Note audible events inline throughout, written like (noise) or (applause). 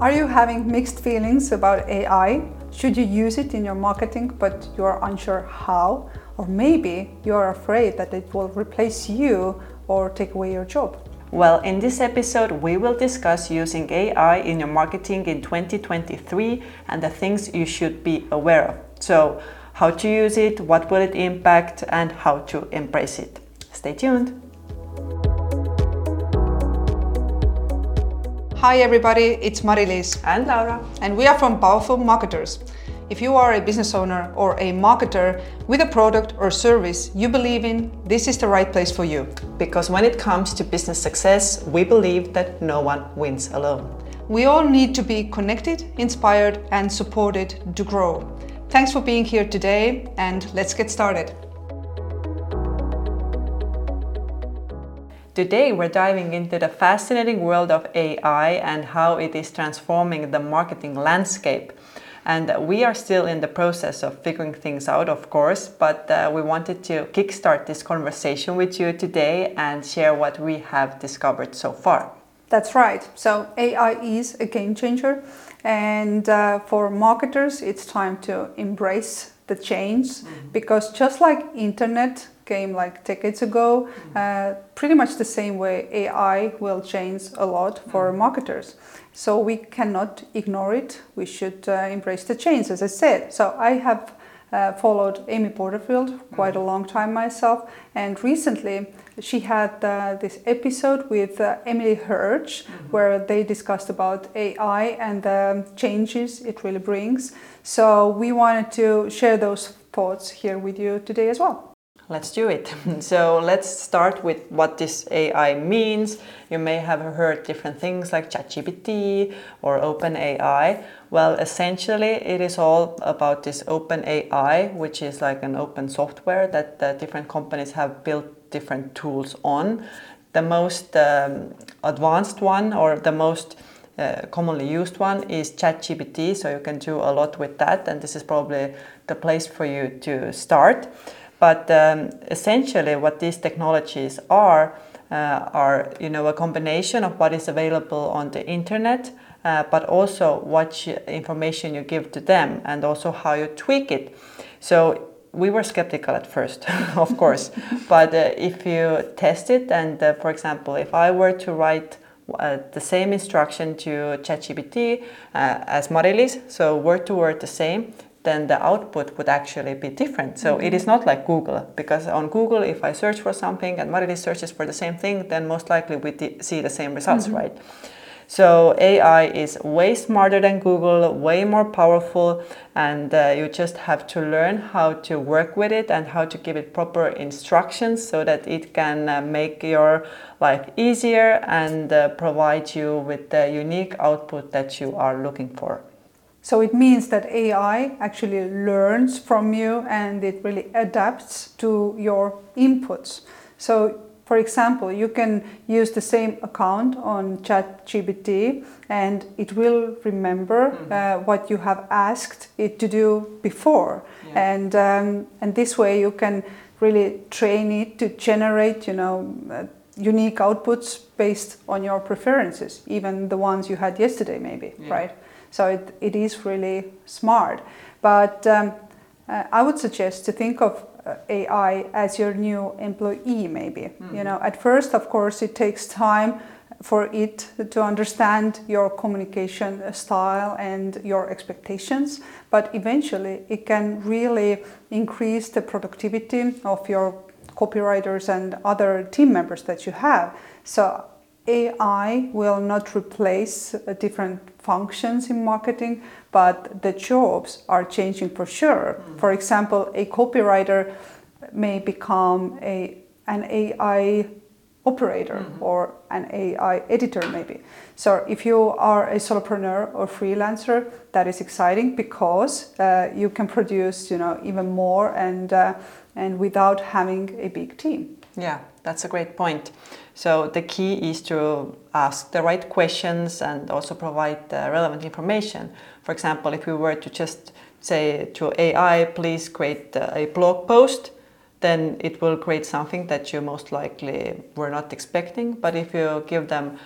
Are you having mixed feelings about AI? Should you use it in your marketing but you are unsure how? Or maybe you are afraid that it will replace you or take away your job? Well, in this episode, we will discuss using AI in your marketing in 2023 and the things you should be aware of. So, how to use it, what will it impact, and how to embrace it. Stay tuned. Hi everybody, it's Mari-Liis And Laura. and we are from Powerful Marketers. If you are a business owner or a marketer with a product or service you believe in, this is the right place for you. Because when it comes to business success, we believe that no one wins alone. We all need to be connected, inspired, and supported to grow. Thanks for being here today, and let's get started. Today, we're diving into the fascinating world of AI and how it is transforming the marketing landscape. And we are still in the process of figuring things out, of course, but uh, we wanted to kickstart this conversation with you today and share what we have discovered so far. That's right. So, AI is a game changer, and uh, for marketers, it's time to embrace the change mm-hmm. because just like internet came like decades ago, mm-hmm. uh, pretty much the same way AI will change a lot for mm-hmm. marketers. So we cannot ignore it. We should uh, embrace the change, as I said. So I have uh, followed Amy Porterfield quite a long time myself, and recently she had uh, this episode with uh, Emily Hirsh mm-hmm. where they discussed about AI and the changes it really brings. So we wanted to share those thoughts here with you today as well. Let's do it. (laughs) so let's start with what this AI means. You may have heard different things like ChatGPT or OpenAI. Well, essentially, it is all about this OpenAI, which is like an open software that uh, different companies have built different tools on. The most um, advanced one or the most uh, commonly used one is ChatGPT, so you can do a lot with that, and this is probably the place for you to start. But um, essentially, what these technologies are uh, are you know a combination of what is available on the internet, uh, but also what information you give to them, and also how you tweak it. So we were skeptical at first, (laughs) of course, (laughs) but uh, if you test it, and uh, for example, if I were to write uh, the same instruction to ChatGPT uh, as Mari-Liis, so word to word the same, then the output would actually be different. So mm-hmm. it is not like Google, because on Google, if I search for something and Mari-Liis searches for the same thing, then most likely we see the same results, mm-hmm. right? So AI is way smarter than Google, way more powerful, and uh, you just have to learn how to work with it and how to give it proper instructions so that it can uh, make your life easier and uh, provide you with the unique output that you are looking for. So it means that AI actually learns from you and it really adapts to your inputs. So for example, you can use the same account on ChatGPT and it will remember mm-hmm. uh, what you have asked it to do before. Yeah. And, um, and this way you can really train it to generate, you know, uh, unique outputs based on your preferences, even the ones you had yesterday, maybe, yeah. right? So it, it is really smart. But um, uh, I would suggest to think of uh, AI as your new employee, maybe. Mm-hmm. You know, at first, of course, it takes time for it to understand your communication style and your expectations, but eventually it can really increase the productivity of your copywriters and other team members that you have. So AI will not replace uh, different functions in marketing, but the jobs are changing for sure. Mm. For example, a copywriter may become a an AI operator mm-hmm. or an AI editor maybe. So if you are a solopreneur or freelancer, that is exciting because uh, you can produce, you know, even more and uh, and without having a big team. Yeah, that's a great point. So the key is to ask the right questions and also provide the relevant information. For example, if we were to just say to AI, please create a blog post, then it will create something that you most likely were not expecting. But if you give them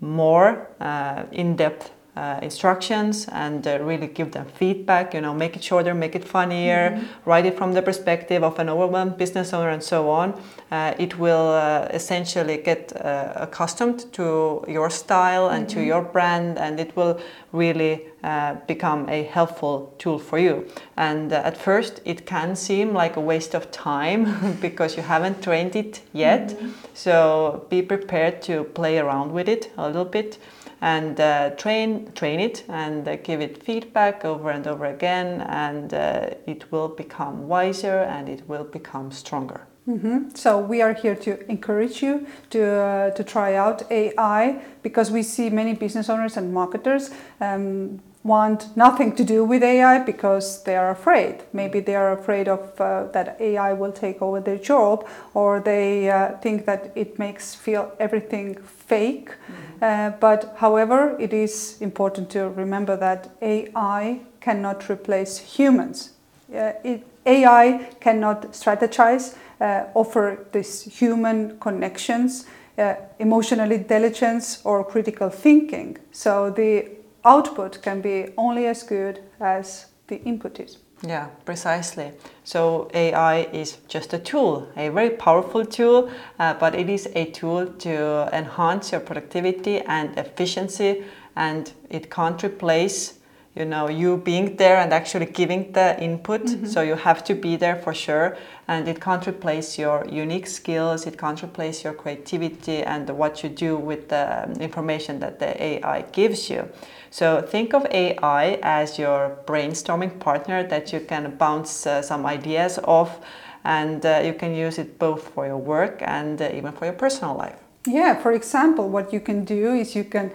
more uh, in-depth uh, instructions and uh, really give them feedback. You know, make it shorter, make it funnier, mm-hmm. write it from the perspective of an overwhelmed business owner, and so on. Uh, it will uh, essentially get uh, accustomed to your style and mm-hmm. to your brand, and it will really uh, become a helpful tool for you. And at first, it can seem like a waste of time (laughs) because you haven't trained it yet. Mm-hmm. So be prepared to play around with it a little bit and uh, train train it and uh, give it feedback over and over again and uh, it will become wiser and it will become stronger mm-hmm. so we are here to encourage you to uh, to try out ai because we see many business owners and marketers um, want nothing to do with AI because they are afraid. Maybe they are afraid of uh, that AI will take over their job, or they uh, think that it makes feel everything fake. Mm-hmm. Uh, but however, it is important to remember that AI cannot replace humans. Uh, it, AI cannot strategize, uh, offer these human connections. Uh, emotional intelligence or critical thinking. So the output can be only as good as the input is. Yeah, precisely. So AI is just a tool, a very powerful tool, uh, but it is a tool to enhance your productivity and efficiency, and it can't replace you know you being there and actually giving the input. Mm-hmm. so you have to be there for sure. And it can't replace your unique skills. It can't replace your creativity and what you do with the information that the ai gives you. So think of ai as your brainstorming partner that you can bounce uh, some ideas off. And uh, you can use it both for your work and uh, even for your personal life. Yeah for example what you can do is you can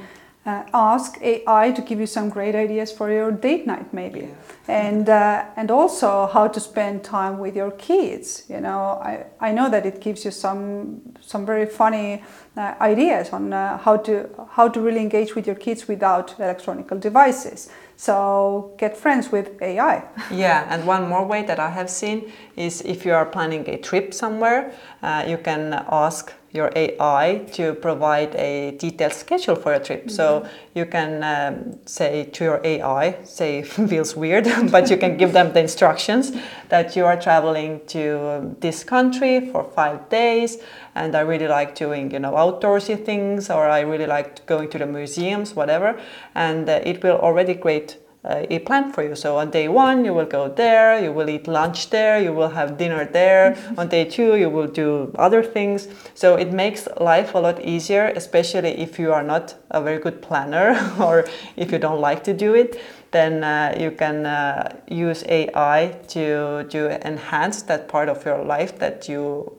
uh, ask AI to give you some great ideas for your date night, maybe, yeah. and uh, and also how to spend time with your kids. You know, I, I know that it gives you some some very funny uh, ideas on uh, how to how to really engage with your kids without electronic devices. So get friends with AI. yeah, and one more way that I have seen is if you are planning a trip somewhere, uh, you can ask your AI to provide a detailed schedule for your trip. Mm-hmm. So you can um, say to your AI, say (laughs) feels weird, (laughs) but you can give them the instructions that you are traveling to this country for five days, and I really like doing you know outdoorsy things, or I really like going to the museums, whatever, and uh, it will already create uh, a plan for you. So on day one, you will go there, you will eat lunch there, you will have dinner there. (laughs) On day two, you will do other things. So it makes life a lot easier, especially if you are not a very good planner (laughs) or if you don't like to do it. Then uh, you can uh, use AI to to enhance that part of your life that you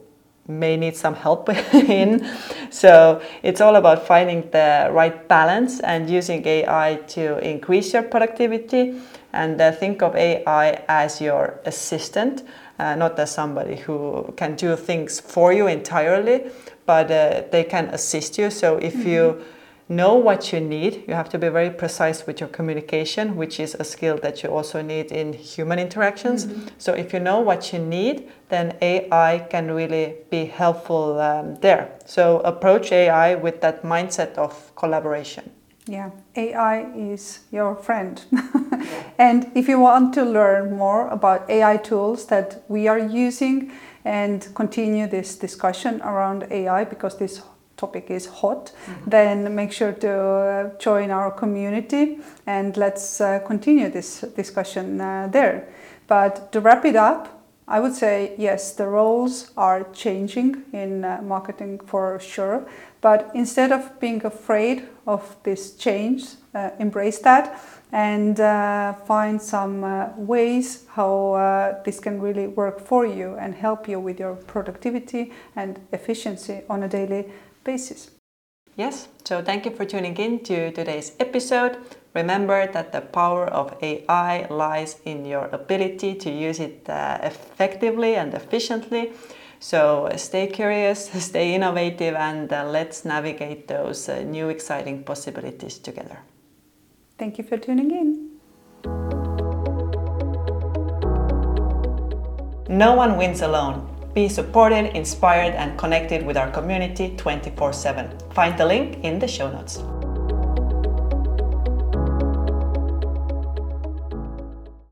may need some help (laughs) in. So it's all about finding the right balance and using AI to increase your productivity. And uh, think of AI as your assistant, uh, not as somebody who can do things for you entirely, but uh, they can assist you. So if mm-hmm. you know what you need. You have to be very precise with your communication, which is a skill that you also need in human interactions. Mm-hmm. So, if you know what you need, then AI can really be helpful um, there. So, approach AI with that mindset of collaboration. Yeah, AI is your friend. (laughs) and if you want to learn more about AI tools that we are using and continue this discussion around AI, because this topic is hot, mm-hmm. then make sure to uh, join our community and let's uh, continue this discussion uh, there. But to wrap it up, I would say yes, the roles are changing in marketing for sure. But instead of being afraid of this change, uh, embrace that and uh, find some uh, ways how this can really work for you and help you with your productivity and efficiency on a daily basis. Yes, so thank you for tuning in to today's episode. Remember that the power of AI lies in your ability to use it uh, effectively and efficiently. So stay curious, (laughs) stay innovative, and uh, let's navigate those uh, new exciting possibilities together. Thank you for tuning in. No one wins alone. Be supported, inspired, and connected with our community 24 7. Find the link in the show notes.